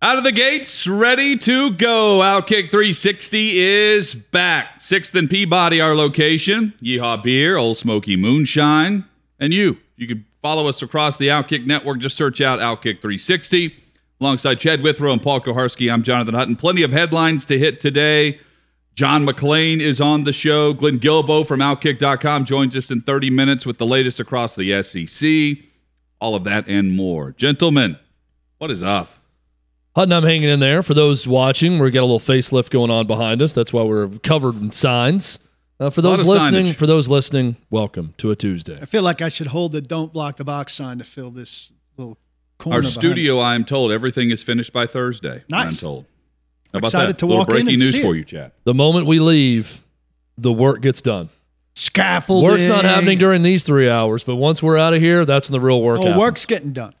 Out of the gates, ready to go. Outkick 360 is back. Sixth and Peabody, our location. Yeehaw Beer, Ole Smoky Moonshine, and you. You can follow us across the Outkick network. Just search out Outkick 360. Alongside Chad Withrow and Paul Kuharsky, I'm Jonathan Hutton. Plenty of headlines to hit today. John McClain is on the show. Glenn Guilbeau from Outkick.com joins us in 30 minutes with the latest across the SEC. All of that and more. Gentlemen, what is up? Hutton, I'm hanging in there. For those watching, we got a little facelift going on behind us. That's why we're covered in signs. Uh, for those listening, signage. for those listening, welcome to a Tuesday. I feel like I should hold the "Don't block the box" sign to fill this little corner. Our studio, I am told, everything is finished by Thursday. Nice. I'm told. How about Excited that? To little walk breaking in news for you, Chad. The moment we leave, the work gets done. Scaffolding. Work's not happening during these three hours, but once we're out of here, that's when the real work. Oh, happens. work's getting done.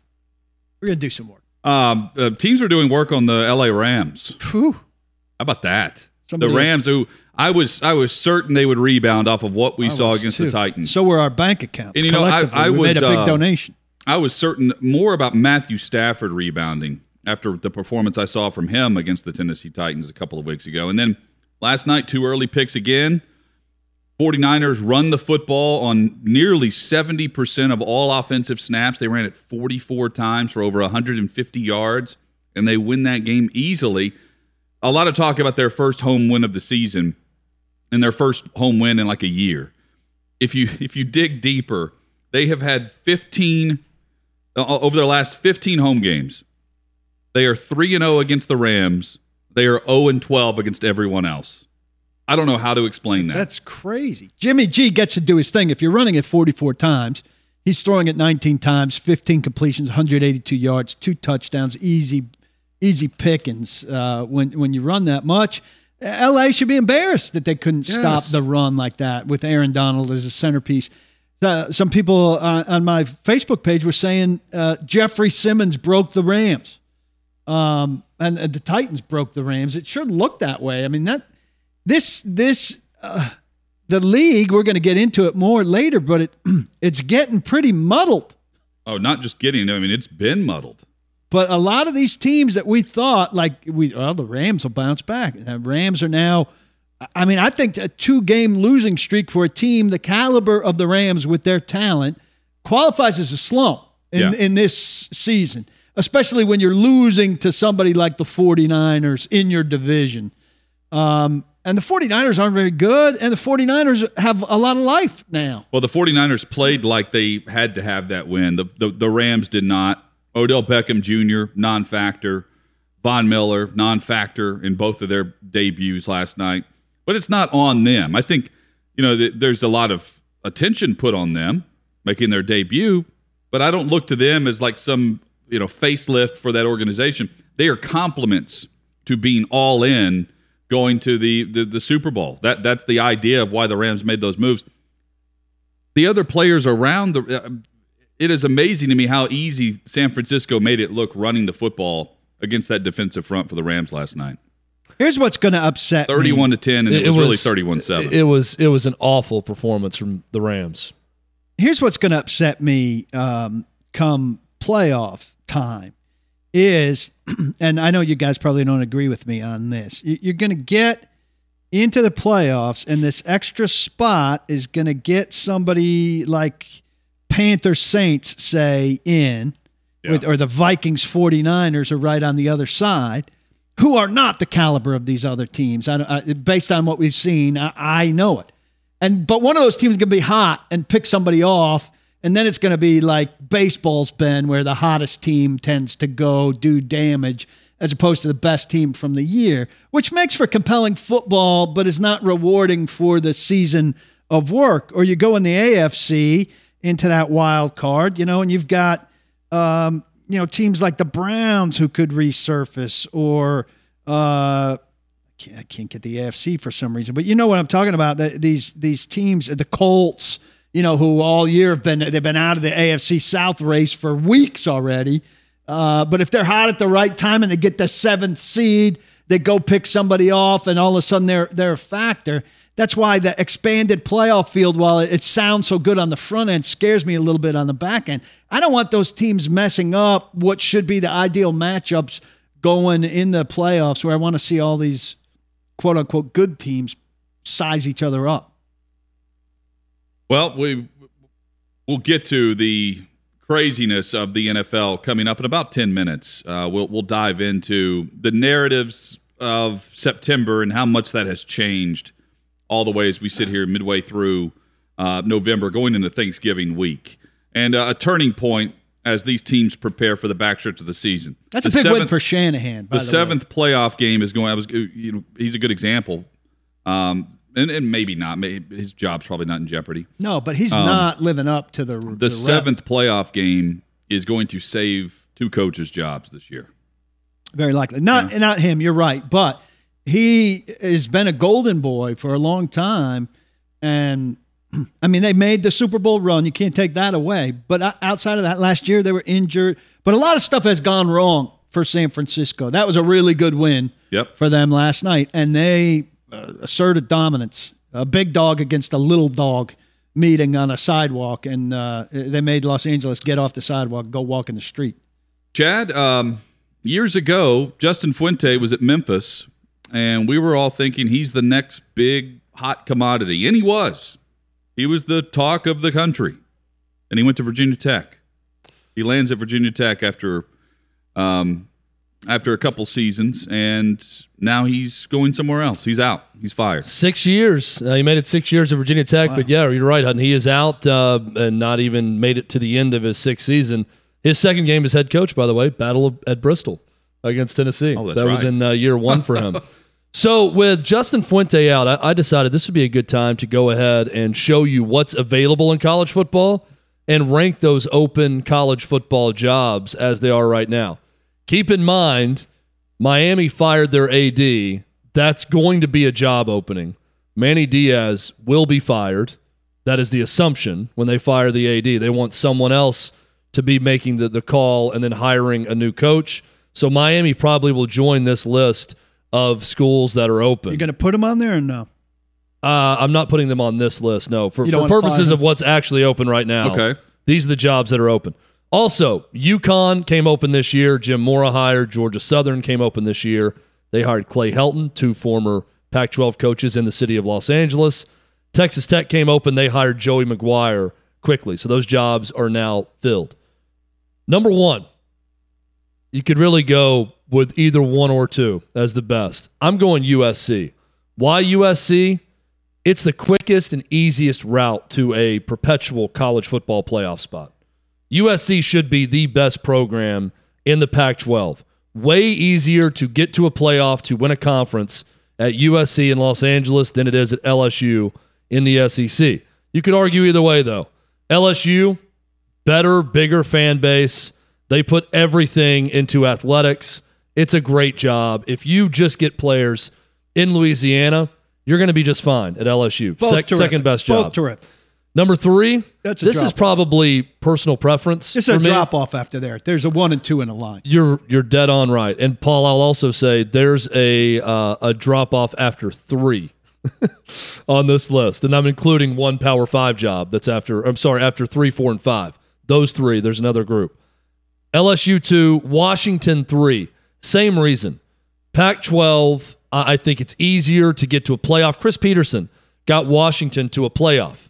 We're gonna do some work. Um, uh, teams are doing work on the LA Rams. Whew. How about that? Somebody- the Rams, who I was, I was certain they would rebound off of what we I saw against too. the Titans. So were our bank accounts. And, you know, I-. I we was, made a big uh, donation. I was certain more about Matthew Stafford rebounding after the performance I saw from him against the Tennessee Titans a couple of weeks ago. And then last night, two early picks again. 49ers run the football on nearly 70% of all offensive snaps. They ran it 44 times for over 150 yards, and they win that game easily. A lot of talk about their first home win of the season and their first home win in like a year. If you if you dig deeper, they have had 15 uh, over their last 15 home games. They are 3 and 0 against the Rams. They are 0 and 12 against everyone else. I don't know how to explain that. That's crazy. Jimmy G gets to do his thing. If you're running it 44 times, he's throwing it 19 times, 15 completions, 182 yards, two touchdowns, easy, easy pickings. Uh, when when you run that much, L.A. should be embarrassed that they couldn't Yes. stop the run like that with Aaron Donald as a centerpiece. Uh, some people uh, on my Facebook page were saying uh, Jeffrey Simmons broke the Rams, um, and, and the Titans broke the Rams. It sure looked that way. I mean that this this uh, the league. We're going to get into it more later, but it it's getting pretty muddled. oh, not just getting. I mean, it's been muddled. But a lot of these teams that we thought, like we, well, the Rams will bounce back. The Rams are now. I mean, I think a two-game losing streak for a team the caliber of the Rams with their talent qualifies as a slump in, Yeah. in this season, especially when you're losing to somebody like the 49ers in your division. Um, and the 49ers aren't very good, and the 49ers have a lot of life now. Well, the 49ers played like they had to have that win. The the, the Rams did not. Odell Beckham Jr. non-factor. Von Miller non-factor in both of their debuts last night. But it's not on them. I think you know th- there's a lot of attention put on them making their debut, but I don't look to them as like some you know facelift for that organization. They are compliments to being all in going to the, the the Super Bowl. That that's the idea of why the Rams made those moves. The other players around the uh, it is amazing to me how easy San Francisco made it look running the football against that defensive front for the Rams last night. Here's what's going to upset me. 31 to 10 and it, was, really 31-7. It was it was an awful performance from the Rams. here's what's going to upset me um, come playoff time is, and I know you guys probably don't agree with me on this. You- You're going to get into the playoffs, and this extra spot is going to get somebody like Panther Saints, say, in, with, or the Vikings 49ers are right on the other side. Who are not the caliber of these other teams? I, I, based on what we've seen, I, I know it. And but one of those teams is going to be hot and pick somebody off, And then it's going to be like baseball's been, where the hottest team tends to go do damage as opposed to the best team from the year, which makes for compelling football, but is not rewarding for the season of work. Or you go in the AFC into that wild card, you know, and you've got, um, you know, teams like the Browns who could resurface or, uh, I can't get the AFC for some reason, but you know what I'm talking about. The, these these teams, the Colts, you know, who all year have been they've been out of the AFC South race for weeks already. Uh, but if they're hot at the right time and they get the seventh seed, they go pick somebody off, and all of a sudden they're they're a factor. That's why the expanded playoff field, while it sounds so good on the front end, scares me a little bit on the back end. I don't want those teams messing up what should be the ideal matchups going in the playoffs, where I want to see all these quote unquote good teams size each other up. Well, we we'll get to the craziness of the NFL coming up in about 10 minutes. Uh, we'll, we'll dive into the narratives of September and how much that has changed all the way as we sit here midway through uh, November, going into Thanksgiving week. And uh, a turning point as these teams prepare for the backstretch of the season. That's the a big seventh, win for Shanahan. the, the, seventh playoff game is going. I was, you know, he's a good example. Um, and, and maybe not. Maybe his job's probably not in jeopardy. No, but he's um, not living up to the the, the seventh playoff game is going to save two coaches' jobs this year. Very likely. Not yeah. not him. You're right, but he has been a golden boy for a long time, and I mean they made the Super Bowl run. You can't take that away. But outside of that, last year they were injured. But a lot of stuff has gone wrong for San Francisco. That was a really good win yep. for them last night, and they uh, asserted dominance. A big dog against a little dog meeting on a sidewalk, and uh, they made Los Angeles get off the sidewalk, go walk in the street. Chad, um, years ago, Justin Fuente was at Memphis, and we were all thinking he's the next big hot commodity, and he was. He was the talk of the country, and he went to Virginia Tech. He lands at Virginia Tech after um, after a couple seasons, and now he's going somewhere else. He's out. He's fired. Six years. Uh, he made it six years at Virginia Tech, wow. but yeah, you're right, Hutton. He is out uh, and not even made it to the end of his sixth season. His second game as head coach, by the way, battle at Bristol against Tennessee. Oh, that right. was in uh, year one for him. so with Justin Fuente out, I, I decided this would be a good time to go ahead and show you what's available in college football and rank those open college football jobs as they are right now. Keep in mind, Miami fired their AD. That's going to be a job opening. Manny Diaz will be fired. That is the assumption when they fire the AD. They want someone else to be making the, the call and then hiring a new coach. So Miami probably will join this list of schools that are open. You're going to put them on there or no? Uh, I'm not putting them on this list. No, for, for purposes of what's actually open right now. Okay. These are the jobs that are open. Also, UConn came open this year. Jim Mora hired. Georgia Southern came open this year. They hired Clay Helton, two former Pac 12 coaches in the city of Los Angeles. Texas Tech came open. They hired Joey McGuire quickly. So those jobs are now filled. Number one, you could really go with either one or two as the best. I'm going USC. Why USC? It's the quickest and easiest route to a perpetual college football playoff spot. USC should be the best program in the Pac 12. Way easier to get to a playoff to win a conference at USC in Los Angeles than it is at LSU in the SEC. You could argue either way, though. LSU, better, bigger fan base. They put everything into athletics. It's a great job. If you just get players in Louisiana, you're going to be just fine at LSU. Se- second best job. Both terrific. Number three, That's this is probably personal preference. It's a drop off after there. There's a one and two in a line. You're you're dead on right. And Paul, I'll also say there's a uh, a drop off after three on this list, and I'm including one Power Five job that's after. I'm sorry, after three, four, and five. Those three. There's another group. LSU two, Washington three. Same reason. Pac-12. I think it's easier to get to a playoff. Chris Petersen got Washington to a playoff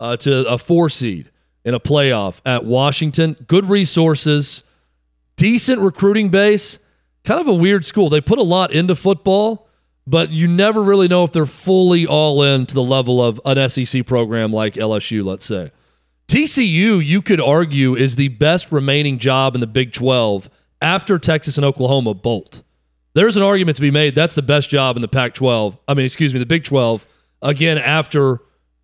uh, to a four seed in a playoff at Washington. Good resources, decent recruiting base. Kind of a weird school. They put a lot into football, but you never really know if they're fully all in to the level of an SEC program like LSU, let's say. TCU, you could argue, is the best remaining job in the Big 12 after Texas and Oklahoma bolt. There's an argument to be made that's the best job in the Pac 12. I mean, excuse me, the Big 12, again, after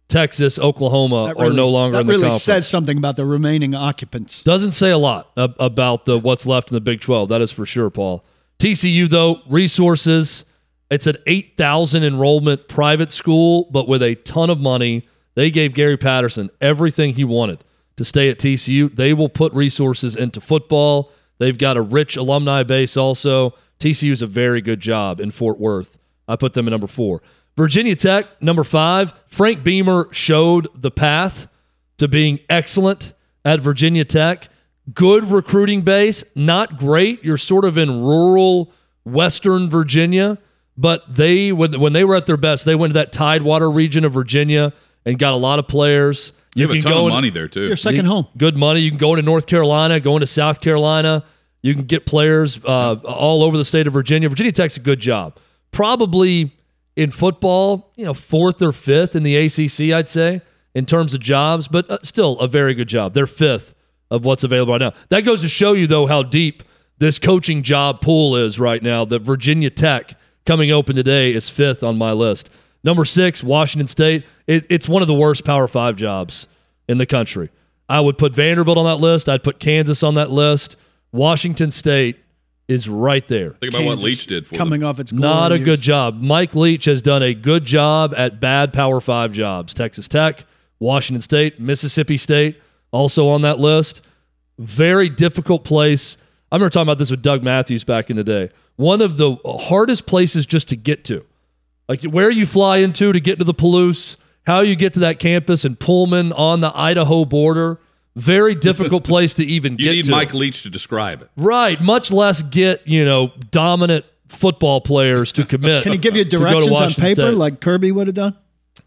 Texas, Oklahoma That are no longer in the conference. That really conference. says something about the remaining occupants. Doesn't say a lot about the what's left in the Big 12. That is for sure, Paul. TCU though, resources. It's an 8,000 enrollment private school, but with a ton of money. They gave Gary Patterson everything he wanted to stay at TCU. They will put resources into football. They've got a rich alumni base also. TCU is a very good job in Fort Worth. I put them at number four. Virginia Tech, number five. Frank Beamer showed the path to being excellent at Virginia Tech. Good recruiting base, not great. You're sort of in rural Western Virginia, but they when when they were at their best, they went to that Tidewater region of Virginia and got a lot of players. You, have a ton go of in- money there too. Your second home. Good money. You can go into North Carolina, go into South Carolina. You can get players uh, all over the state of Virginia. Virginia Tech's a good job. Probably in football, you know, fourth or fifth in the ACC, I'd say, in terms of jobs, but uh, still a very good job. They're fifth of what's available right now. That goes to show you, though, how deep this coaching job pool is right now. That Virginia Tech coming open today is fifth on my list. Number six, Washington State. It, it's one of the worst Power Five jobs in the country. I would put Vanderbilt on that list. I'd put Kansas on that list. Washington State is right there. Think about what Leach did for coming them. off its Not glory a years. good job. Mike Leach has done a good job at bad Power Five jobs. Texas Tech, Washington State, Mississippi State, also on that list. Very difficult place. I remember talking about this with Doug Matthews back in the day. One of the hardest places just to get to. Like where you fly into to get to the Palouse, how you get to that campus in Pullman on the Idaho border. Very difficult place to even You get need to. Mike Leach to describe it. Right, much less get, you know, dominant football players to commit. Can he give you to to directions on paper State. like Kirby would have done?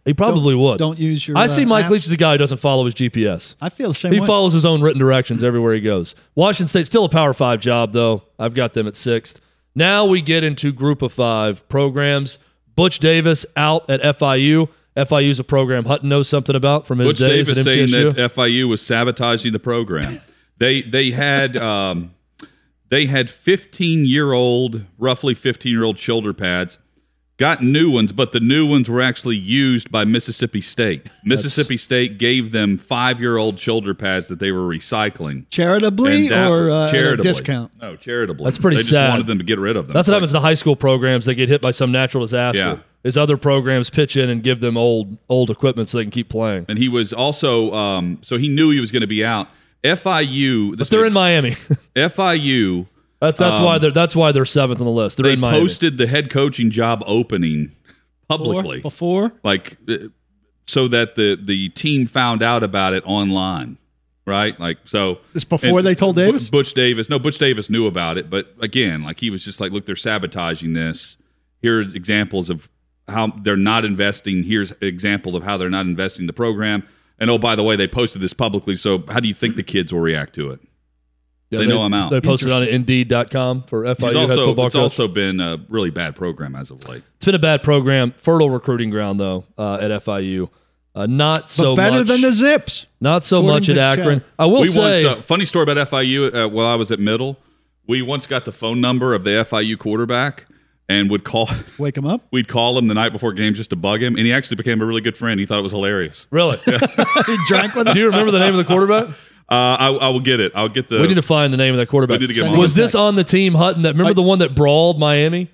He probably would. Don't use your. I see uh, Mike app. Leach as a guy who doesn't follow his GPS. I feel the same He way. follows his own written directions everywhere he goes. Washington State still a Power Five job though. I've got them at sixth. Now we get into Group of Five programs. Butch Davis out at FIU. FIU is a program Hutton knows something about from his Butch days Davis at saying that FIU was sabotaging the program. they they had um, they had 15 year old, roughly 15 year old shoulder pads. Got new ones, but the new ones were actually used by Mississippi State. Mississippi State gave them five year old shoulder pads that they were recycling. charitably or uh, at a charitably. discount. No, charitably. That's pretty They just wanted them to get rid of them. That's what Like, happens to high school programs. They get hit by some natural disaster. Yeah. Is other programs pitch in and give them old old equipment so they can keep playing. And he was also, um, so he knew he was going to be out. FIU, But they're in Miami. FIU, That, that's why they're that's why they're seventh on the list. They're Um, they in Miami. posted the head coaching job opening publicly, Before, like uh, so that the the team found out about it online, right? Like so. This before they told Davis? Butch Davis, no, Butch Davis knew about it, but again, like he was just like, look, they're sabotaging this. Here's examples of how they're not investing. Here's example of how they're not investing the program. And oh, by the way, they posted this publicly. So how do you think the kids will react to it? Yeah, they know I'm out. They posted on Indeed.com for FIU It's head also football it's coach. also been a really bad program as of late. it's been a bad program. Fertile recruiting ground though uh, at FIU. Uh, not so much but better much. than the Zips. not so much at Akron. Chad. I will we say. once uh, funny story about FIU. Uh, while I was at middle, we once got the phone number of the FIU quarterback and would call. Wake him up. We'd call him the night before games just to bug him, and he actually became a really good friend. He thought it was hilarious. really? he drank with them. Do you remember the name of the quarterback? Uh, I, I will get it. I'll get the. we need to find the name of that quarterback. We need to get Send him on. Was this on the team Hutton that remember the one that brawled Miami?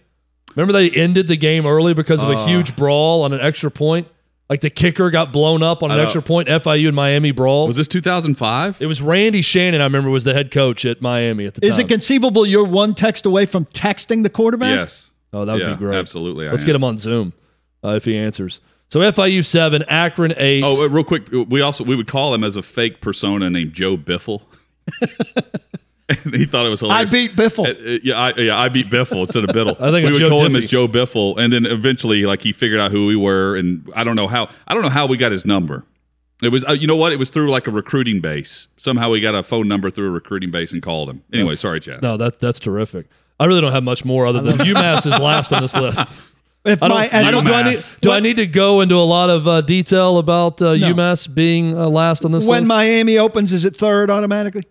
Remember they ended the game early because of Uh. a huge brawl on an extra point? Like the kicker got blown up on an extra point. FIU and Miami brawl. Was this 2005? it was Randy Shannon, I remember, was the head coach at Miami at the Is time. Is it conceivable you're one text away from texting the quarterback? Yes. oh, that would yeah, be great. Absolutely. I Let's am. get him on Zoom uh, if he answers. So FIU seven, Akron eight. Oh, real quick, we also we would call him as a fake persona named Joe Biffle. He thought it was I beat Biffle. Uh, uh, yeah, I, yeah, I beat Biffle instead of Biddle. I think we would Joe call him as Joe Biffle, and then eventually, like he figured out who we were, and I don't know how. I don't know how we got his number. It was, uh, you know what? It was through like a recruiting base. Somehow we got a phone number through a recruiting base and called him. Anyway, sorry, Chad. No, that, that's terrific. I really don't have much more other than UMass is last on this list. If I don't, my- I don't, do, I need, UMass. do I need to go into a lot of uh, detail about uh, No. UMass being uh, last on this when list? Miami opens, is it third automatically?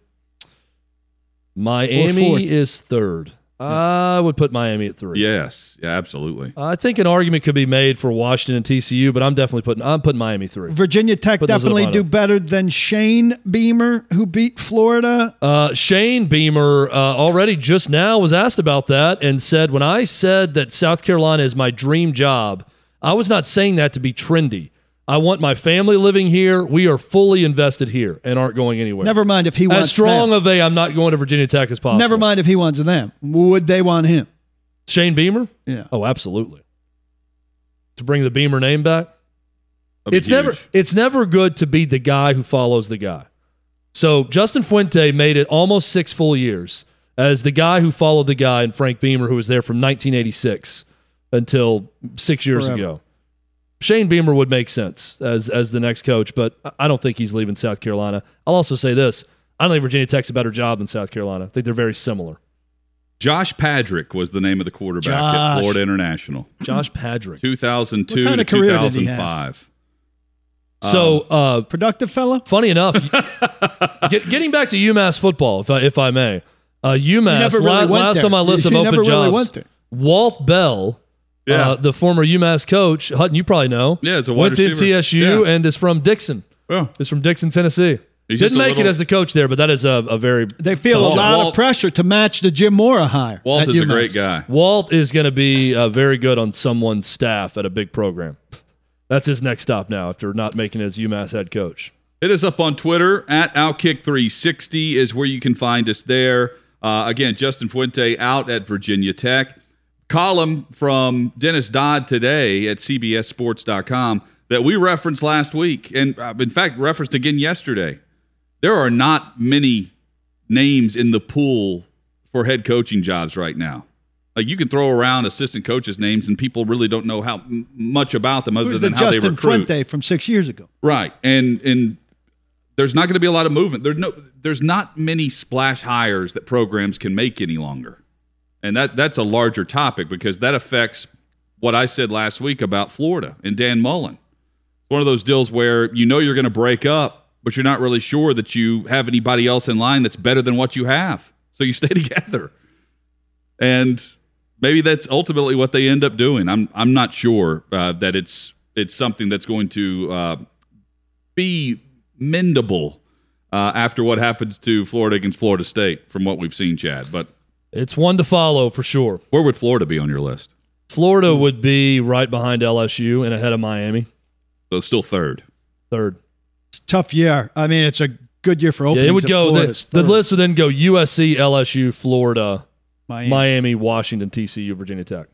Miami is third. I would put Miami at three. Yes. Yeah, absolutely. I think an argument could be made for Washington and TCU, but I'm definitely putting I'm putting Miami three. Virginia Tech Put those at the definitely bottom. do better than Shane Beamer, who beat Florida. Uh, Shane Beamer uh, already just now was asked about that and said, when I said that South Carolina is my dream job, I was not saying that to be trendy. I want my family living here. We are fully invested here and aren't going anywhere. Never mind if he wants as strong them. of a I'm not going to Virginia Tech as possible. Never mind if he wants them. Would they want him? Shane Beamer? Yeah. Oh, absolutely. To bring the Beamer name back? That'd it's never it's never good to be the guy who follows the guy. So Justin Fuente made it almost six full years as the guy who followed the guy and Frank Beamer, who was there from 1986 until six years Forever. ago. Shane Beamer would make sense as as the next coach, but I- I don't think he's leaving South Carolina. I'll also say this: I don't think Virginia Tech's a better job than South Carolina. I think they're very similar. Josh Padrick was the name of the quarterback at Florida International. Josh Padrick. 2002 What kind to of career did he have? 2005. So uh, Productive fella? funny enough, get, getting back to UMass football, if I, if I may, uh, UMass really la- last there. on my list You of never open really jobs, went there. Walt Bell, Yeah. uh, the former UMass coach, Hutton, you probably know, Yeah, it's a wide went to. TSU Yeah. and is from Dickson. Oh, Is from Dickson, Tennessee. He's Didn't just a make it as the coach there, but that is a, a very They feel a lot Walt- of pressure to match the Jim Mora hire. Walt at is a great guy. Walt is going to be uh, very good on someone's staff at a big program. That's his next stop now after not making it as UMass head coach. Hit us up on Twitter at Outkick360 is where you can find us there. Uh, again, Justin Fuente out at Virginia Tech. Column from Dennis Dodd today at CBSSports.com that we referenced last week, and uh, in fact referenced again yesterday. There are not many names in the pool for head coaching jobs right now. Like you can throw around assistant coaches' names, and people really don't know how much about them other Who's the than how they Justin recruit. Fuente from six years ago? Right. And and there's not going to be a lot of movement. There's no there's not many splash hires that programs can make any longer. And that that's a larger topic because that affects what I said last week about Florida and Dan Mullen. One of those deals where you know you're going to break up, but you're not really sure that you have anybody else in line that's better than what you have. So you stay together. And maybe that's ultimately what they end up doing. I'm I'm not sure uh, that it's it's something that's going to uh, be mendable uh, after what happens to Florida against Florida State, from what we've seen, Chad. But It's one to follow for sure. where would Florida be on your list? Florida would be right behind LSU and ahead of Miami, So still third. third. It's a tough year. I mean, it's a good year for Yeah, it would go. The, the list would then go USC, LSU, Florida, Miami. Miami, Washington, TCU, Virginia Tech.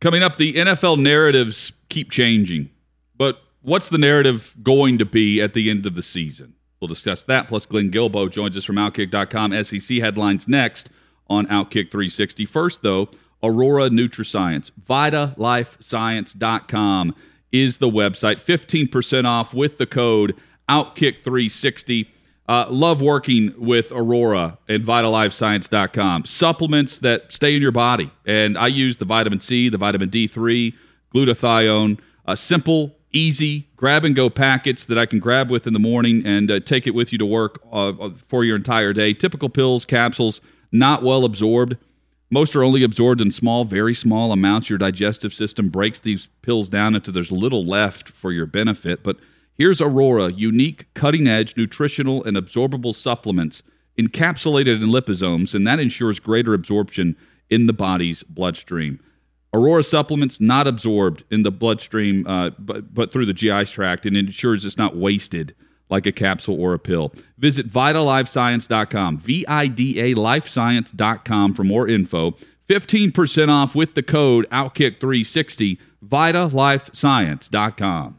Coming up, the NFL narratives keep changing. But what's the narrative going to be at the end of the season? We'll discuss that. Plus, Glenn Guilbeau joins us from Outkick.com. SEC headlines next on Outkick 360. First, though, Aurora Nutrascience. VidaLifeScience.com is the website. 15% off with the code Outkick360. Uh, love working with Aurora and VidaLifeScience.com. Supplements that stay in your body. And I use the vitamin C, the vitamin D3, glutathione. Uh, simple, easy, grab and go packets that I can grab with in the morning and uh, take it with you to work uh, for your entire day. Typical pills, capsules, not well absorbed. Most are only absorbed in small, very small amounts. Your digestive system breaks these pills down until there's little left for your benefit. But here's Aurora, unique, cutting edge nutritional and absorbable supplements encapsulated in liposomes, and that ensures greater absorption in the body's bloodstream. Aurora supplements not absorbed in the bloodstream, uh, but, but through the GI tract, and ensures it's not wasted like a capsule or a pill. Visit VidaLifeScience.com, V I D A LifeScience.com for more info. 15% off with the code OutKick360, VidaLifeScience.com.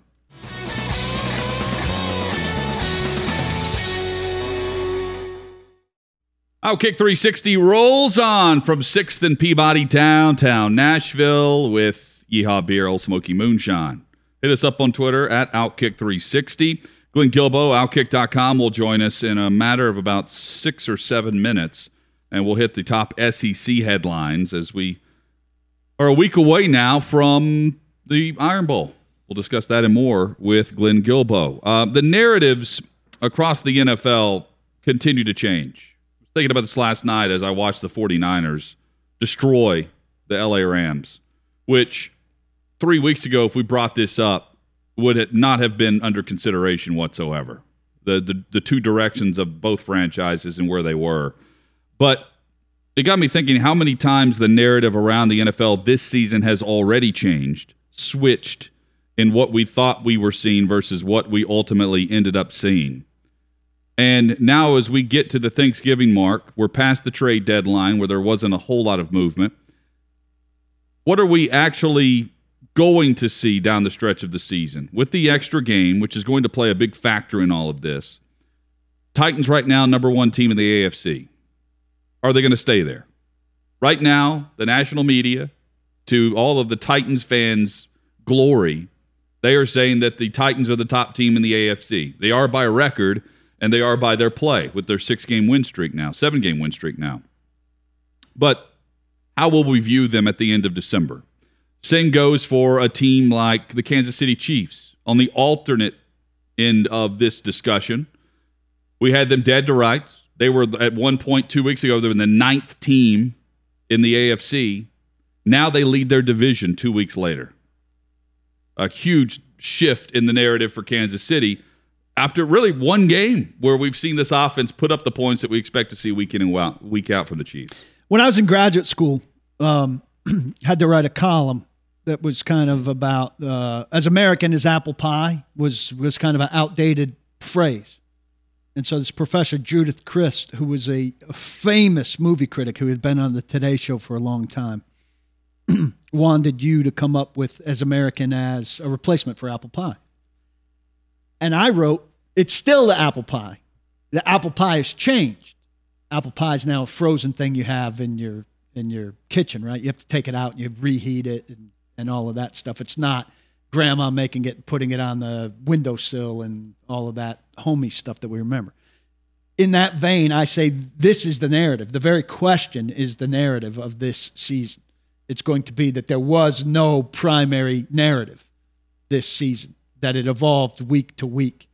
Outkick 360 rolls on from 6th and Peabody downtown Nashville with Yeehaw Beer, Ole Smoky Moonshine. Hit us up on Twitter at Outkick 360. Glenn Guilbeau, Outkick.com, will join us in a matter of about six or seven minutes, and we'll hit the top SEC headlines as we are a week away now from the Iron Bowl. We'll discuss that and more with Glenn Guilbeau. Uh, the narratives across the NFL continue to change. I was thinking about this last night as I watched the 49ers destroy the LA Rams, which three weeks ago, if we brought this up, would it not have been under consideration whatsoever. The, the the two directions of both franchises and where they were. But it got me thinking how many times the narrative around the NFL this season has already changed, switched in what we thought we were seeing versus what we ultimately ended up seeing. And now, as we get to the Thanksgiving mark, we're past the trade deadline where there wasn't a whole lot of movement. What are we actually going to see down the stretch of the season with the extra game, which is going to play a big factor in all of this? Titans, right now, number one team in the AFC. Are they going to stay there? Right now, the national media, to all of the Titans fans' glory, they are saying that the Titans are the top team in the AFC. They are by record, and they are by their play with their six game win streak now, seven game win streak now. But how will we view them at the end of December? Same goes for a team like the Kansas City Chiefs. On the alternate end of this discussion, we had them dead to rights. They were at one point two weeks ago, they were the ninth team in the AFC. Now they lead their division two weeks later a huge shift in the narrative for Kansas City after really one game where we've seen this offense put up the points that we expect to see week in and week out from the Chiefs. When I was in graduate school, um, had to write a column that was kind of about uh, as American as apple pie was was kind of an outdated phrase. And so this professor Judith Crist, who was a, a famous movie critic who had been on the Today Show for a long time, wanted you to come up with as American as a replacement for apple pie. And I wrote, it's still the apple pie. The apple pie has changed. Apple pie is now a frozen thing you have in your in your kitchen, right? You have to take it out and you reheat it and, and all of that stuff. It's not grandma making it and putting it on the windowsill and all of that homey stuff that we remember. In that vein, I say this is the narrative. The very question is the narrative of this season it's going to be that there was no primary narrative this season, that it evolved week to week,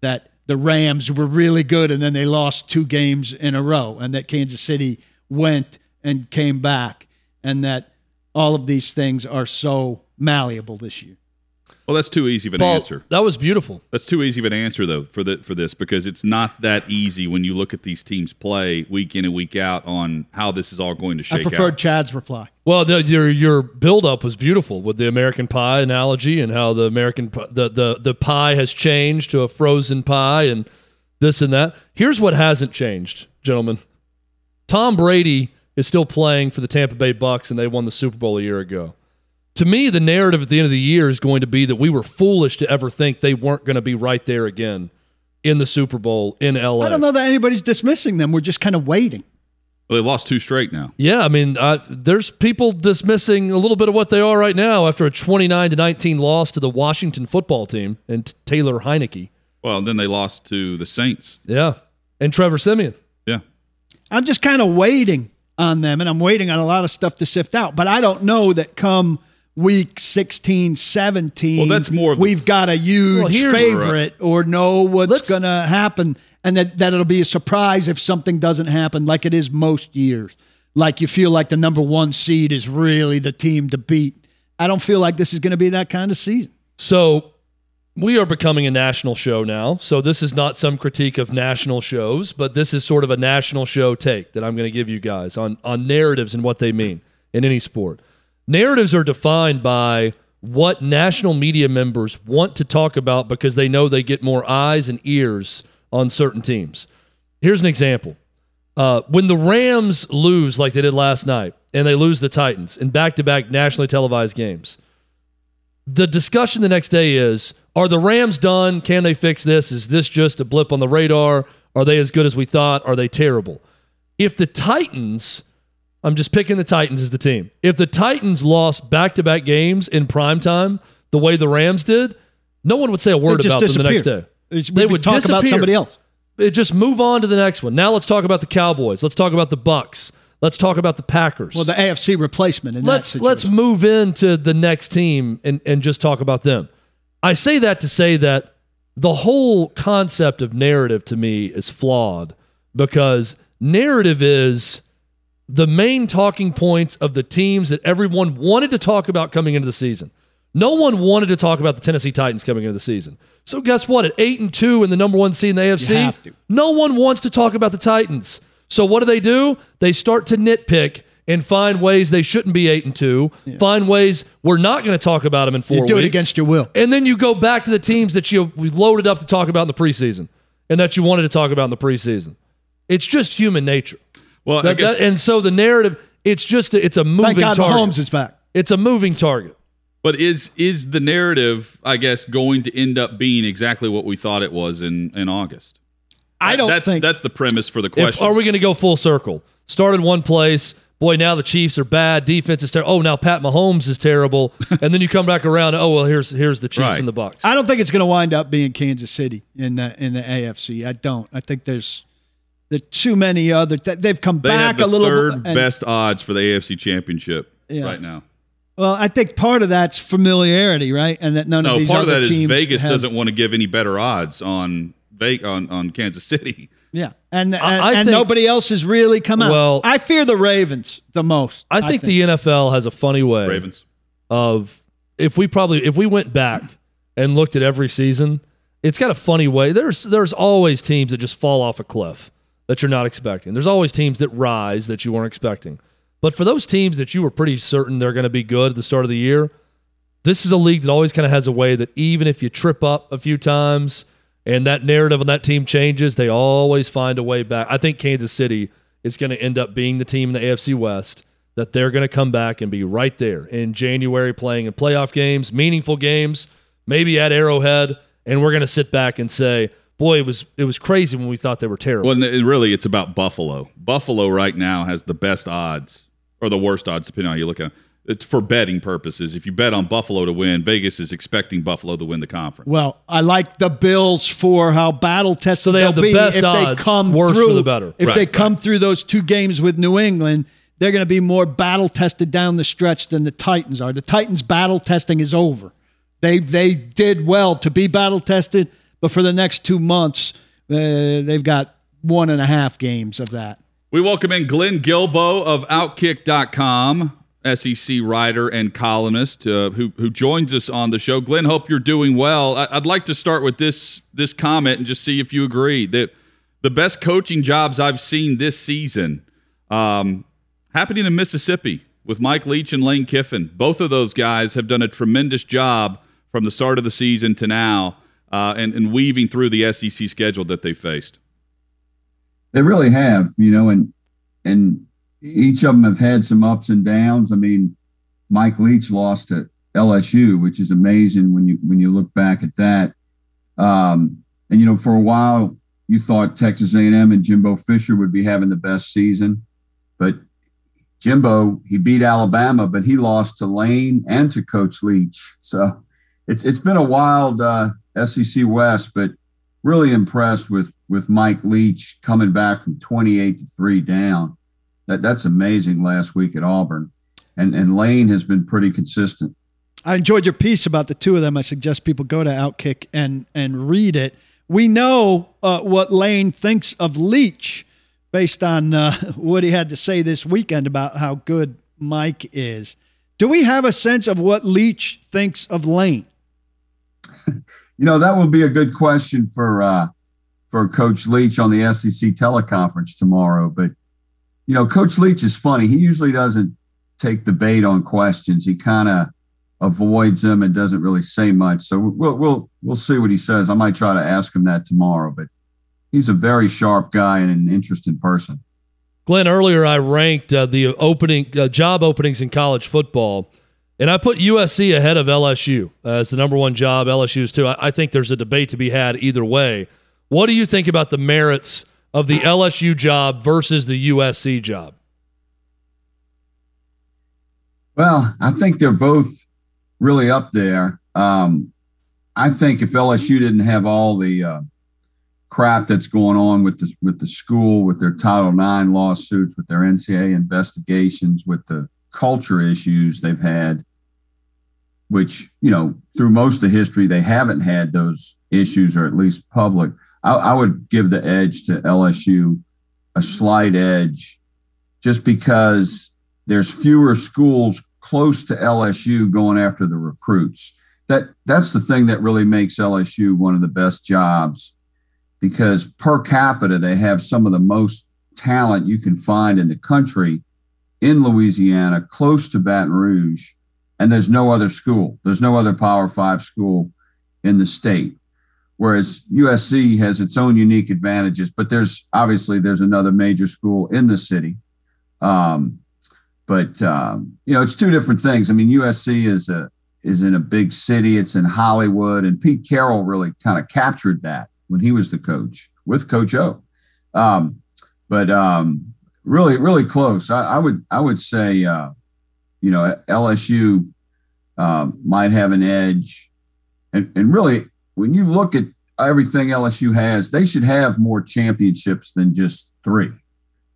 that the Rams were really good and then they lost two games in a row, and that Kansas City went and came back, and that all of these things are so malleable this year. Well, that's too easy of an Paul, answer. That was beautiful. That's too easy of an answer though for the for this because it's not that easy when you look at these teams play week in and week out on how this is all going to shake I preferred out. Chad's reply. Well, the, your your build up was beautiful with the American pie analogy and how the American the, the the pie has changed to a frozen pie and this and that. Here's what hasn't changed, gentlemen. Tom Brady is still playing for the Tampa Bay Bucks and they won the Super Bowl a year ago. To me, the narrative at the end of the year is going to be that we were foolish to ever think they weren't going to be right there again in the Super Bowl in LA. I don't know that anybody's dismissing them. We're just kind of waiting. Well, they lost two straight now. Yeah, I mean, uh, there's people dismissing a little bit of what they are right now after a 29 to 19 loss to the Washington football team and Taylor Heinicke. Well, then they lost to the Saints. Yeah, and Trevor Siemian. Yeah. I'm just kind of waiting on them, and I'm waiting on a lot of stuff to sift out. But I don't know that come week 16, 17, Well, that's more we've got a huge Well, here's- favorite or know what's going to happen. And that, that it'll be a surprise if something doesn't happen like it is most years. Like you feel like the number one seed is really the team to beat. I don't feel like this is going to be that kind of season. So we are becoming a national show now. So this is not some critique of national shows, but this is sort of a national show take that I'm going to give you guys on on narratives and what they mean in any sport. Narratives are defined by what national media members want to talk about because they know they get more eyes and ears on certain teams. Here's an example. Uh, when the Rams lose like they did last night, and they lose the Titans in back to back nationally televised games, the discussion the next day is Are the Rams done? Can they fix this? Is this just a blip on the radar? Are they as good as we thought? Are they terrible? If the Titans, I'm just picking the Titans as the team. If the Titans lost back to back games in prime time the way the Rams did, no one would say a word about them the next day. It's- They would talk about somebody else. It just move on to the next one. Now let's talk about the Cowboys. Let's talk about the Bucks. Let's talk about the Packers. Well, the AFC replacement. In let's let's move into the next team and and just talk about them. I say that to say that the whole concept of narrative to me is flawed because narrative is the main talking points of the teams that everyone wanted to talk about coming into the season. No one wanted to talk about the Tennessee Titans coming into the season. So guess what? At eight and two in the number one seed in the AFC, no one wants to talk about the Titans. So what do they do? They start to nitpick and find ways they shouldn't be eight and two. Find ways we're not going to talk about them in four You do weeks. it against your will. And then you go back to the teams that you loaded up to talk about in the preseason and that you wanted to talk about in the preseason. It's just human nature. Well, I That- guess, that- and so the narrative, it's just a, it's a moving Thank God target. Mahomes is back. It's a moving target. but is is the narrative, I guess, going to end up being exactly what we thought it was in in August? I don't that's think that's the premise for the If, question. are we going to go full circle? Started one place. Boy, now the Chiefs are bad. Defense is terrible. Oh, now Pat Mahomes is terrible. and then you come back around. Oh well, here's here's the Chiefs Right. and the Bucks. I don't think it's going to wind up being Kansas City in the in the AFC. I don't. I think there's there's too many other. They've come they back have the a little. third and- best odds for the AFC Championship Yeah. right now. Well, I think part of that's familiarity, right? And that none No, of these part of other that is teams Vegas have- doesn't want to give any better odds on Ve- on on Kansas City. Yeah, and and, I and think- nobody else has really come out. Well- I fear the Ravens the most. I think, the NFL has a funny way Ravens. of if we probably if we went back and looked at every season, it's got a funny way. There's there's always teams that just fall off a cliff that you're not expecting. There's always teams that rise that you weren't expecting. But for those teams that you were pretty certain they're going to be good at the start of the year, this is a league that always kind of has a way that even if you trip up a few times and that narrative on that team changes, they always find a way back. I think Kansas City is going to end up being the team in the AFC West that they're going to come back and be right there in January playing in playoff games, meaningful games, maybe at Arrowhead, and we're going to sit back and say, "Boy, it was it was crazy when we thought they were terrible." Well, and really, it's about Buffalo. Buffalo right now has the best odds, or the worst odds, depending on how you look at it. It's for betting purposes. If you bet on Buffalo to win, Vegas is expecting Buffalo to win the conference. Well, I like the Bills for how battle tested So they they'll the be best if odds, they come worse for through. the better. If Right, they right. come through those two games with New England, they're going to be more battle tested down the stretch than the Titans are. The Titans' battle testing is over. They they did well to be battle tested, but for the next two months, uh, they've got one and a half games of that. We welcome in Glenn Guilbeau of Outkick.com, SEC writer and columnist, uh, who who joins us on the show. Glenn, hope you're doing well. I, I'd like to start with this this comment and just see if you agree that the best coaching jobs I've seen this season um, happening in Mississippi with Mike Leach and Lane Kiffin. Both of those guys have done a tremendous job from the start of the season to now, uh, and, and weaving through the SEC schedule that they faced. They really have, you know, and and each of them have had some ups and downs. I mean, Mike Leach lost to LSU, which is amazing when you when you look back at that. Um, and you know, for a while, you thought Texas A&M and Jimbo Fisher would be having the best season, but Jimbo he beat Alabama, but he lost to Lane and to Coach Leach. So it's it's been a wild uh, SEC West, but really impressed with with Mike Leach coming back from 28 to 3 down. That that's amazing last week at Auburn. And and Lane has been pretty consistent. I enjoyed your piece about the two of them. I suggest people go to Outkick and and read it. We know uh, what Lane thinks of Leach based on uh, what he had to say this weekend about how good Mike is. Do we have a sense of what Leach thinks of Lane? You know, that will be a good question for uh for Coach Leach on the SEC teleconference tomorrow. But you know, Coach Leach is funny. He usually doesn't take the bait on questions. He kind of avoids them and doesn't really say much. So we'll we'll we'll see what he says. I might try to ask him that tomorrow, but he's a very sharp guy and an interesting person. Glenn, earlier I ranked uh, the opening uh, job openings in college football, and I put USC ahead of LSU as the number one job. LSU's too. I, I think there's a debate to be had either way. What do you think about the merits of the LSU job versus the USC job? Well, I think they're both really up there. Um, I think if LSU didn't have all the uh, crap that's going on with the with the school, with their Title IX lawsuits, with their NCAA investigations, with the culture issues they've had, which you know through most of history they haven't had those issues, or at least public. I, I would give the edge to LSU, a slight edge, just because there's fewer schools close to LSU going after the recruits. That that's the thing that really makes LSU one of the best jobs because per capita they have some of the most talent you can find in the country in Louisiana, close to Baton Rouge, and there's no other school. There's no other Power Five school in the state. Whereas USC has its own unique advantages, but there's obviously there's another major school in the city. Um, but um, you know, it's two different things. I mean, USC is a is in a big city. It's in Hollywood, and Pete Carroll really kind of captured that when he was the coach with Coach O. Um, but um, really, really close. I, I, would I would say, uh, you know, LSU um, might have an edge, and and really, when you look at everything LSU has, they should have more championships than just three.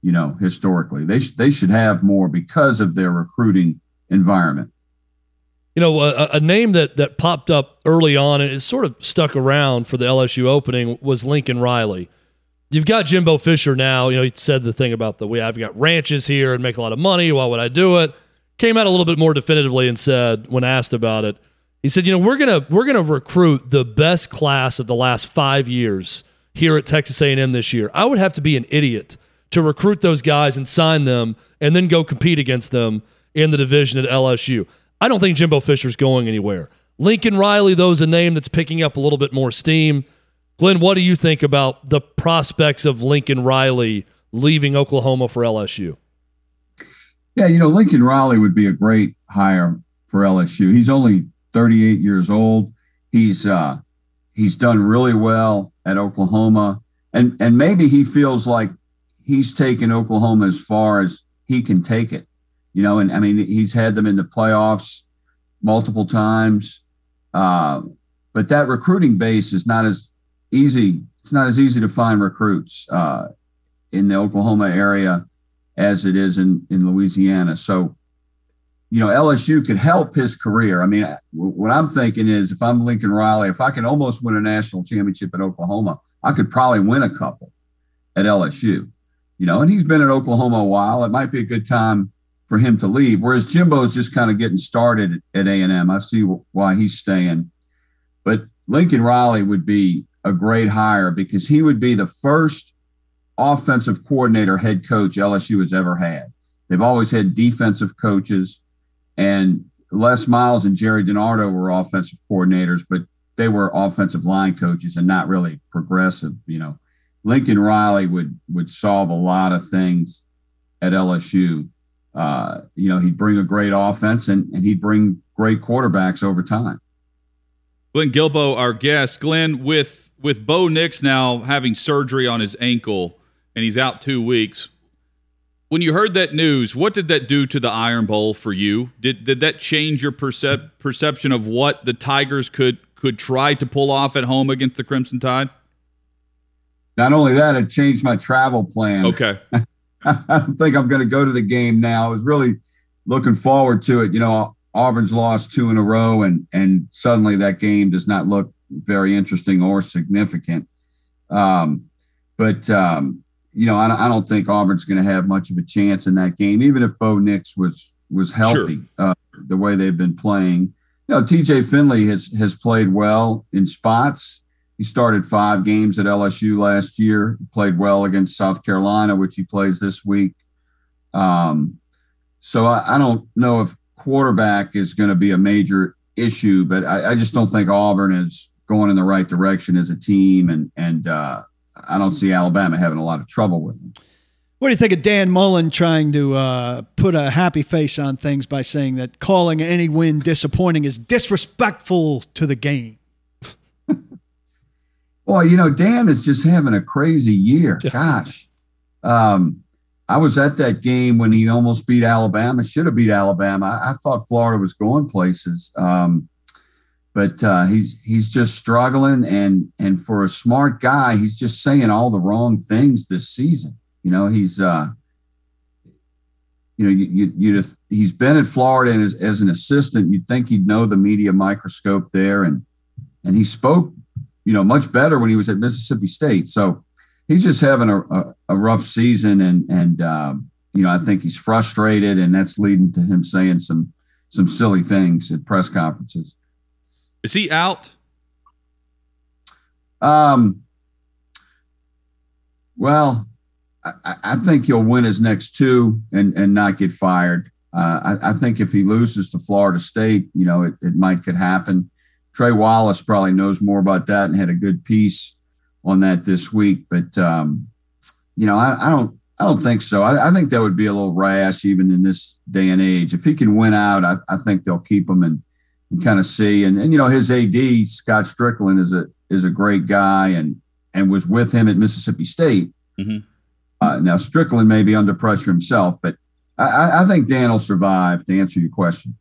You know, historically, they sh- they should have more because of their recruiting environment. You know, a, a, name that that popped up early on and is sort of stuck around for the LSU opening was Lincoln Riley. You've got Jimbo Fisher now. You know, he said the thing about the we I've got ranches here and make a lot of money. Why would I do it? Came out a little bit more definitively and said when asked about it, he said, you know, we're gonna we're gonna recruit the best class of the last five years here at Texas A&M this year. I would have to be an idiot to recruit those guys and sign them and then go compete against them in the division at LSU. I don't think Jimbo Fisher's going anywhere. Lincoln Riley, though, is a name that's picking up a little bit more steam. Glenn, what do you think about the prospects of Lincoln Riley leaving Oklahoma for LSU? Yeah, you know, Lincoln Riley would be a great hire for LSU. He's only 38 years old. He's uh he's done really well at Oklahoma. And and maybe he feels like he's taken Oklahoma as far as he can take it you know, and I mean, he's had them in the playoffs multiple times. Uh, but that recruiting base is not as easy. It's not as easy to find recruits uh, in the Oklahoma area as it is in, in Louisiana. So, you know, LSU could help his career. I mean, what I'm thinking is if I'm Lincoln Riley, if I can almost win a national championship at Oklahoma, I could probably win a couple at LSU. You know, and he's been at Oklahoma a while. It might be a good time for him to leave. Whereas Jimbo's just kind of getting started at A&M. I see why he's staying, but Lincoln Riley would be a great hire because he would be the first offensive coordinator head coach LSU has ever had. They've always had defensive coaches, and Les Miles and Gerry DiNardo were offensive coordinators, but they were offensive line coaches and not really progressive. You know, Lincoln Riley would would solve a lot of things at LSU uh, you know, he'd bring a great offense and, and he'd bring great quarterbacks over time. Glenn Guilbeau, our guest. Glenn, with with Bo Nix now having surgery on his ankle and he's out two weeks. When you heard that news, what did that do to the Iron Bowl for you? Did did that change your percep- perception of what the Tigers could could try to pull off at home against the Crimson Tide? Not only that, it changed my travel plan. Okay. I don't think I'm going to go to the game now. I was really looking forward to it. You know, Auburn's lost two in a row, and and suddenly that game does not look very interesting or significant. Um, but um, you know, I, I, don't think Auburn's going to have much of a chance in that game, even if Bo Nix was was healthy. Sure. Uh, the way they've been playing, you know, T.J. Finley has has played well in spots. He started five games at LSU last year. He played well against South Carolina, which he plays this week. Um, so I, I, don't know if quarterback is going to be a major issue, but I, I, just don't think Auburn is going in the right direction as a team, and and uh, I don't see Alabama having a lot of trouble with them. What do you think of Dan Mullen trying to uh, put a happy face on things by saying that calling any win disappointing is disrespectful to the game? Boy, you know, Dan is just having a crazy year. Gosh. Um, I was at that game when he almost beat Alabama, should have beat Alabama. I, I thought Florida was going places. Um, but uh, he's he's just struggling, and and for a smart guy, he's just saying all the wrong things this season. You know, he's uh, you know, you you you he's been at Florida as, as an assistant. You'd think he'd know the media microscope there, and and he spoke, you know, much better when he was at Mississippi State. So he's just having a, a, a rough season, and and um, you know, I think he's frustrated, and that's leading to him saying some some silly things at press conferences. Is he out? Um. Well, I, I think he'll win his next two and and not get fired. Uh, I, I, think if he loses to Florida State, you know, it, it might could happen. Trey Wallace probably knows more about that and had a good piece on that this week. But um, you know, I, I, don't I don't think so. I, I, think that would be a little rash even in this day and age. If he can win out, I, I think they'll keep him and, kind of see. And, and you know, his AD Scott Stricklin is a is a great guy and and was with him at Mississippi State. Mm-hmm. Uh, now Strickland may be under pressure himself, but I, I think Dan will survive. To answer your question.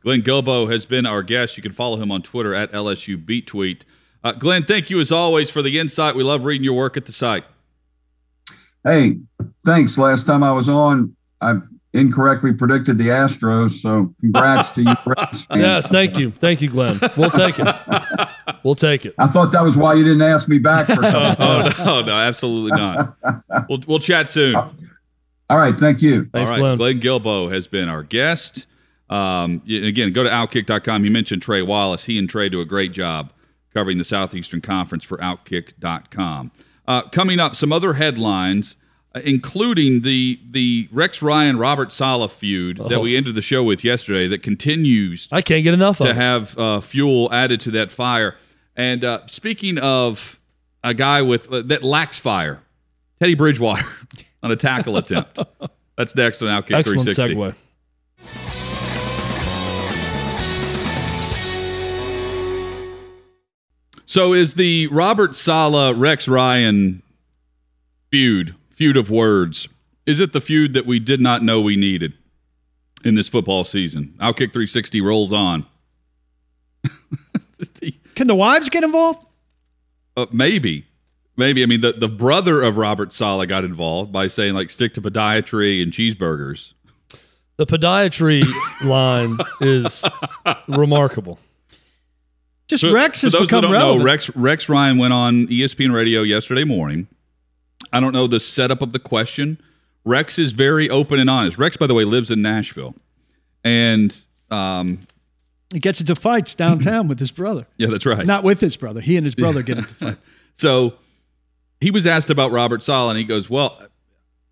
Glenn Guilbeau has been our guest. You can follow him on Twitter at LSU Beat Tweet. Uh, Glenn, thank you as always for the insight. We love reading your work at the site. Hey, thanks. Last time I was on, I incorrectly predicted the Astros. So congrats to you. yes, thank you. Thank you, Glenn. We'll take it. We'll take it. I thought that was why you didn't ask me back for oh, no, no, absolutely not. we'll, we'll chat soon. All right. Thank you. Thanks, All right. Glenn. Glenn Guilbeau has been our guest. Um, again, go to outkick.com. You mentioned Trey Wallace. He and Trey do a great job covering the Southeastern Conference for outkick.com. Uh, coming up, some other headlines, including the the Rex Ryan Robert Saleh feud oh. that we ended the show with yesterday, that continues. I can't get enough to have uh, fuel added to that fire. And uh, speaking of a guy with uh, that lacks fire, Teddy Bridgewater on a tackle attempt. That's next on Outkick Excellent 360. Segue. So is the Robert Saleh Rex Ryan feud, feud of words, is it the feud that we did not know we needed in this football season? Outkick 360 rolls on. Can the wives get involved? Uh, maybe. Maybe. I mean, the, the brother of Robert Saleh got involved by saying, like, stick to podiatry and cheeseburgers. The podiatry line is remarkable. Just so, Rex has become relevant. Know, Rex Rex Ryan went on ESPN Radio yesterday morning. I don't know the setup of the question. Rex is very open and honest. Rex, by the way, lives in Nashville, and um, he gets into fights downtown with his brother. Yeah, that's right. Not with his brother. He and his brother get into fights. so he was asked about Robert Saleh, and he goes, "Well,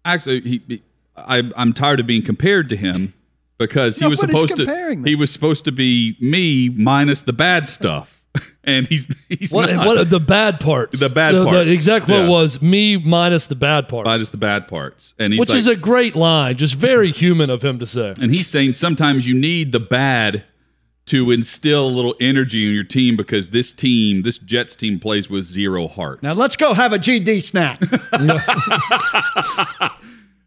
actually, he, I, I'm tired of being compared to him." because he was supposed to them? he was supposed to be me minus the bad stuff. and he's he's what, not. what the bad parts. The bad the, parts. The exact quote yeah. was me minus the bad parts. Minus the bad parts. And which like, is a great line, just very human of him to say. And he's saying sometimes you need the bad to instill a little energy in your team because this team, this Jets team, plays with zero heart. Now let's go have a GD snack.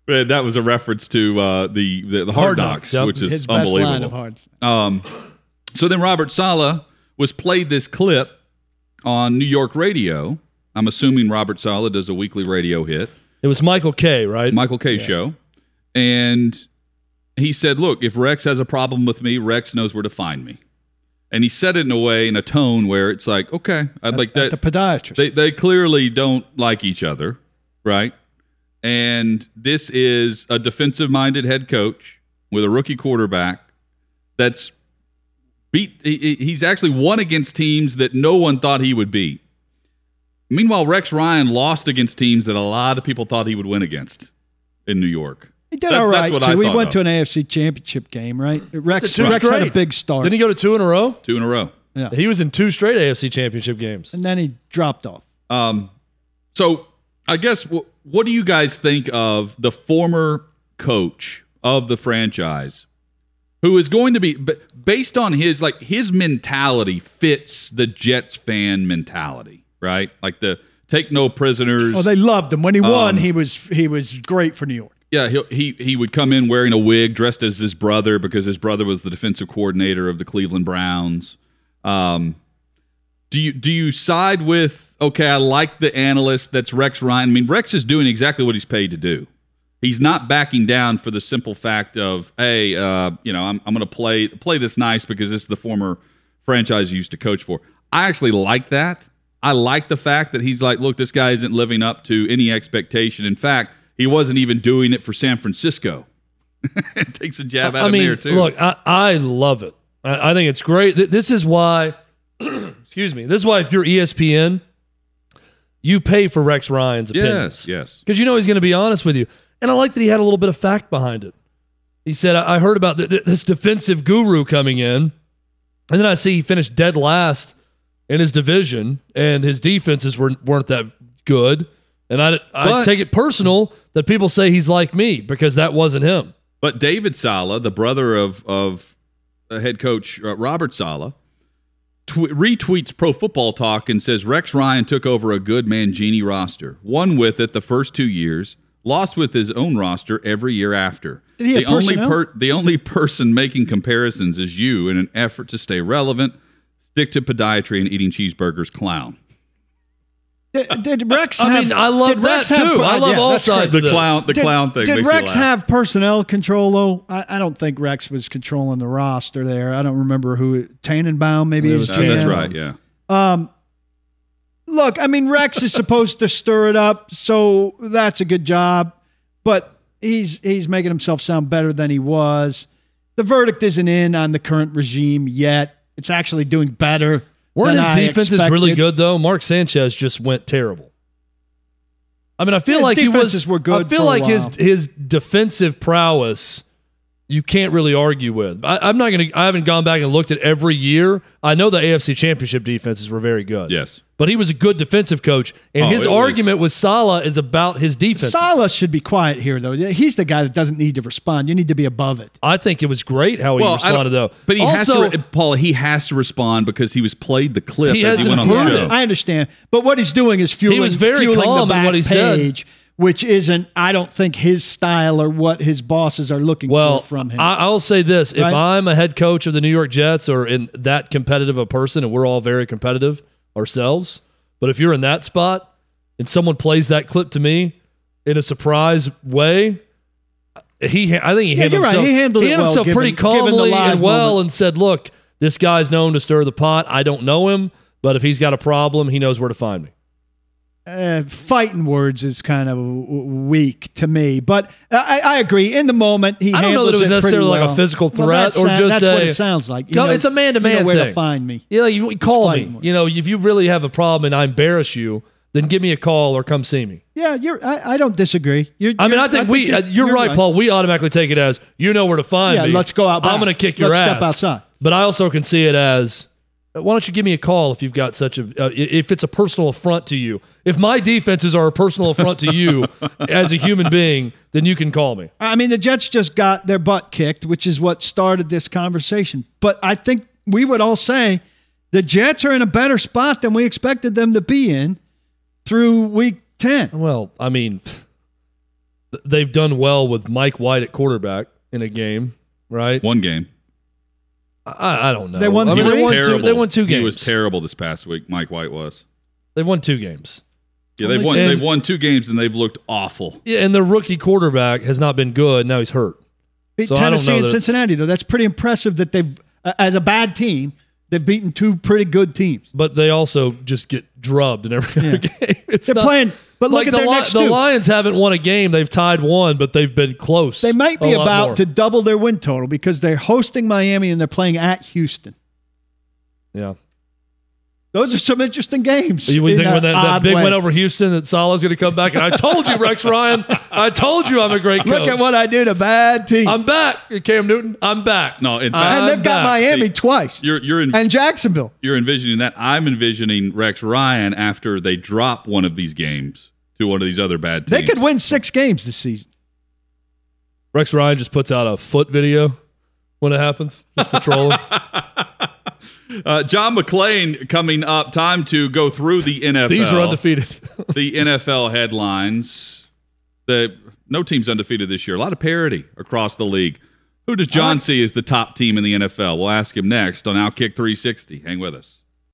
that was a reference to uh, the, the, the Hard, Hard Knocks, yep. which is His unbelievable. line of hard. Um, so then Robert Saleh was played this clip on New York radio. I'm assuming Robert Saleh does a weekly radio hit. It was Michael Kay, right? Michael Kay yeah. show. And he said, Look, if Rex has a problem with me, Rex knows where to find me. And he said it in a way, in a tone where it's like, okay, I'd like that. the podiatrist. They, they clearly don't like each other, right? And this is a defensive minded head coach with a rookie quarterback that's beat. He, he's actually won against teams that no one thought he would beat. Meanwhile, Rex Ryan lost against teams that a lot of people thought he would win against in New York. He did that, all right. Too. We went of. to an AFC championship game, right? Rex, Rex had a big start. Didn't he go to two in a row? Two in a row. Yeah. He was in two straight AFC championship games. And then he dropped off. Um, so I guess what do you guys think of the former coach of the franchise who is going to be based on his like his mentality fits the Jets fan mentality, right? Like the take no prisoners. Oh, they loved him when he won. Um, he was he was great for New York. Yeah, he he he would come in wearing a wig, dressed as his brother because his brother was the defensive coordinator of the Cleveland Browns. Um, do you do you side with okay? I like the analyst that's Rex Ryan. I mean, Rex is doing exactly what he's paid to do. He's not backing down for the simple fact of hey, uh, you know, I'm I'm going to play play this nice because this is the former franchise he used to coach for. I actually like that. I like the fact that he's like, look, this guy isn't living up to any expectation. In fact, he wasn't even doing it for San Francisco. it takes a jab at I him mean, there too. look, I, I love it. I, I think it's great. This is why, excuse me, this is why if you're ESPN, you pay for Rex Ryan's opinions. yes, yes. because you know he's going to be honest with you. And I like that he had a little bit of fact behind it. He said, I I heard about th- th- this defensive guru coming in, and then I see he finished dead last in his division, and his defenses were, weren't that good. And I, I But- take it personal that people say he's like me because that wasn't him. But David Saleh, the brother of of uh, head coach uh, Robert Saleh, tw- retweets Pro Football Talk and says Rex Ryan took over a good Mangini roster, won with it the first two years, lost with his own roster every year after. Did he the have only personnel? the only person making comparisons is you in an effort to stay relevant. Stick to podiatry and eating cheeseburgers, clown. Did, did Rex I mean, I love Rex that have- too. I love yeah, all that's sides The of this. clown, the Did- clown thing. Did makes Rex laugh. have personnel control though? I, I don't think Rex was controlling the roster there. I don't remember who Tannenbaum maybe It was. was Uh, that's right. Yeah. Um, look, I mean, Rex is supposed to stir it up, so that's a good job. But he's he's making himself sound better than he was. The verdict isn't in on the current regime yet. It's actually doing better. Weren't his I defenses really good though? Mark Sanchez just went terrible. I mean, I feel His like he was. were good I feel like his his defensive prowess, you can't really argue with. I, I'm not gonna. I haven't gone back and looked at every year. I know the AFC Championship defenses were very good. Yes. but he was a good defensive coach, and Oh, his it was- argument with Saleh is about his defense. Saleh should be quiet here, though. He's the guy that doesn't need to respond. You need to be above it. I think it was great how he Well, I don't- responded though. But he also, has to, Paul. He has to respond because he was played the clip He as he hasn't went on the heard show. it. I understand, but what he's doing is fueling. was very fueling calm the in back what he said. Which isn't. I don't think his style or what his bosses are looking Well, for from him. I, I'll say this: if I'm a head coach of the New York Jets or in that competitive a person, and we're all very competitive ourselves, but if you're in that spot and someone plays that clip to me in a surprise way, he I think he Yeah, handled you're right. himself, He handled it well, himself given- pretty calmly and well, moment. and said, "Look, this guy's known to stir the pot. I don't know him, but if he's got a problem, he knows where to find me." Uh, fighting words is kind of weak to me, but I, I agree. In the moment, he I don't know that it was pretty necessarily like a well. physical Well, threat that or sound- just that's what it sounds like. You know- it's a man-to-man you where to find me. Yeah, you, you call me. words. You know, if you really have a problem and I embarrass you, then give me a call or come see me. Yeah, you're. I, I don't disagree. You're, I mean, you're- I think we. uh, you're, right, Paul. We automatically take it as you know where to find Yeah, me. let's go out I'm going to kick your Let's ass. step outside. But I also can see it as, why don't you give me a call if you've got such a, uh, if it's a personal affront to you. If my defenses are a personal affront to you as a human being, then you can call me. I mean, the Jets just got their butt kicked, which is what started this conversation. But I think we would all say the Jets are in a better spot than we expected them to be in through week 10. Well, I mean, they've done well with Mike White at quarterback in a game, right? One game. I, I don't know. They won I mean, they He was won two. terrible. They won two games. He was terrible this past week. Mike White was. They've won two games. Yeah, they've Only won. ten. They've won two games and they've looked awful. Yeah, and the rookie quarterback has not been good. Now he's hurt. Beat So Tennessee and Cincinnati, though. That's pretty impressive that they've, uh, as a bad team, they've beaten two pretty good teams. But they also just get drubbed in every other game. It's They're not- playing, but look like at the, their Li- next the. Lions haven't won a game. They've tied one, but they've been close. They might be about more. to double their win total because they're hosting Miami and they're playing at Houston. Yeah. Those are some interesting games. You would in think when that, that big way. win over Houston that Saleh's going to come back? And I told you, Rex Ryan. I told you I'm a great coach. Look at what I do to bad teams. I'm back, Cam Newton. I'm back. No, in fact, and they've got back. Miami See, twice you're you're in, and Jacksonville. you're envisioning that. I'm envisioning Rex Ryan after they drop one of these games to one of these other bad teams. They could win six games this season. Rex Ryan just puts out a foot video when it happens, just to troll him. Uh, John McClain coming up. Time to go through the NFL. These are undefeated. the NFL headlines. The no team's undefeated this year. A lot of parity across the league. Who does John see as the top team in the NFL? We'll ask him next on Outkick 360. Hang with us.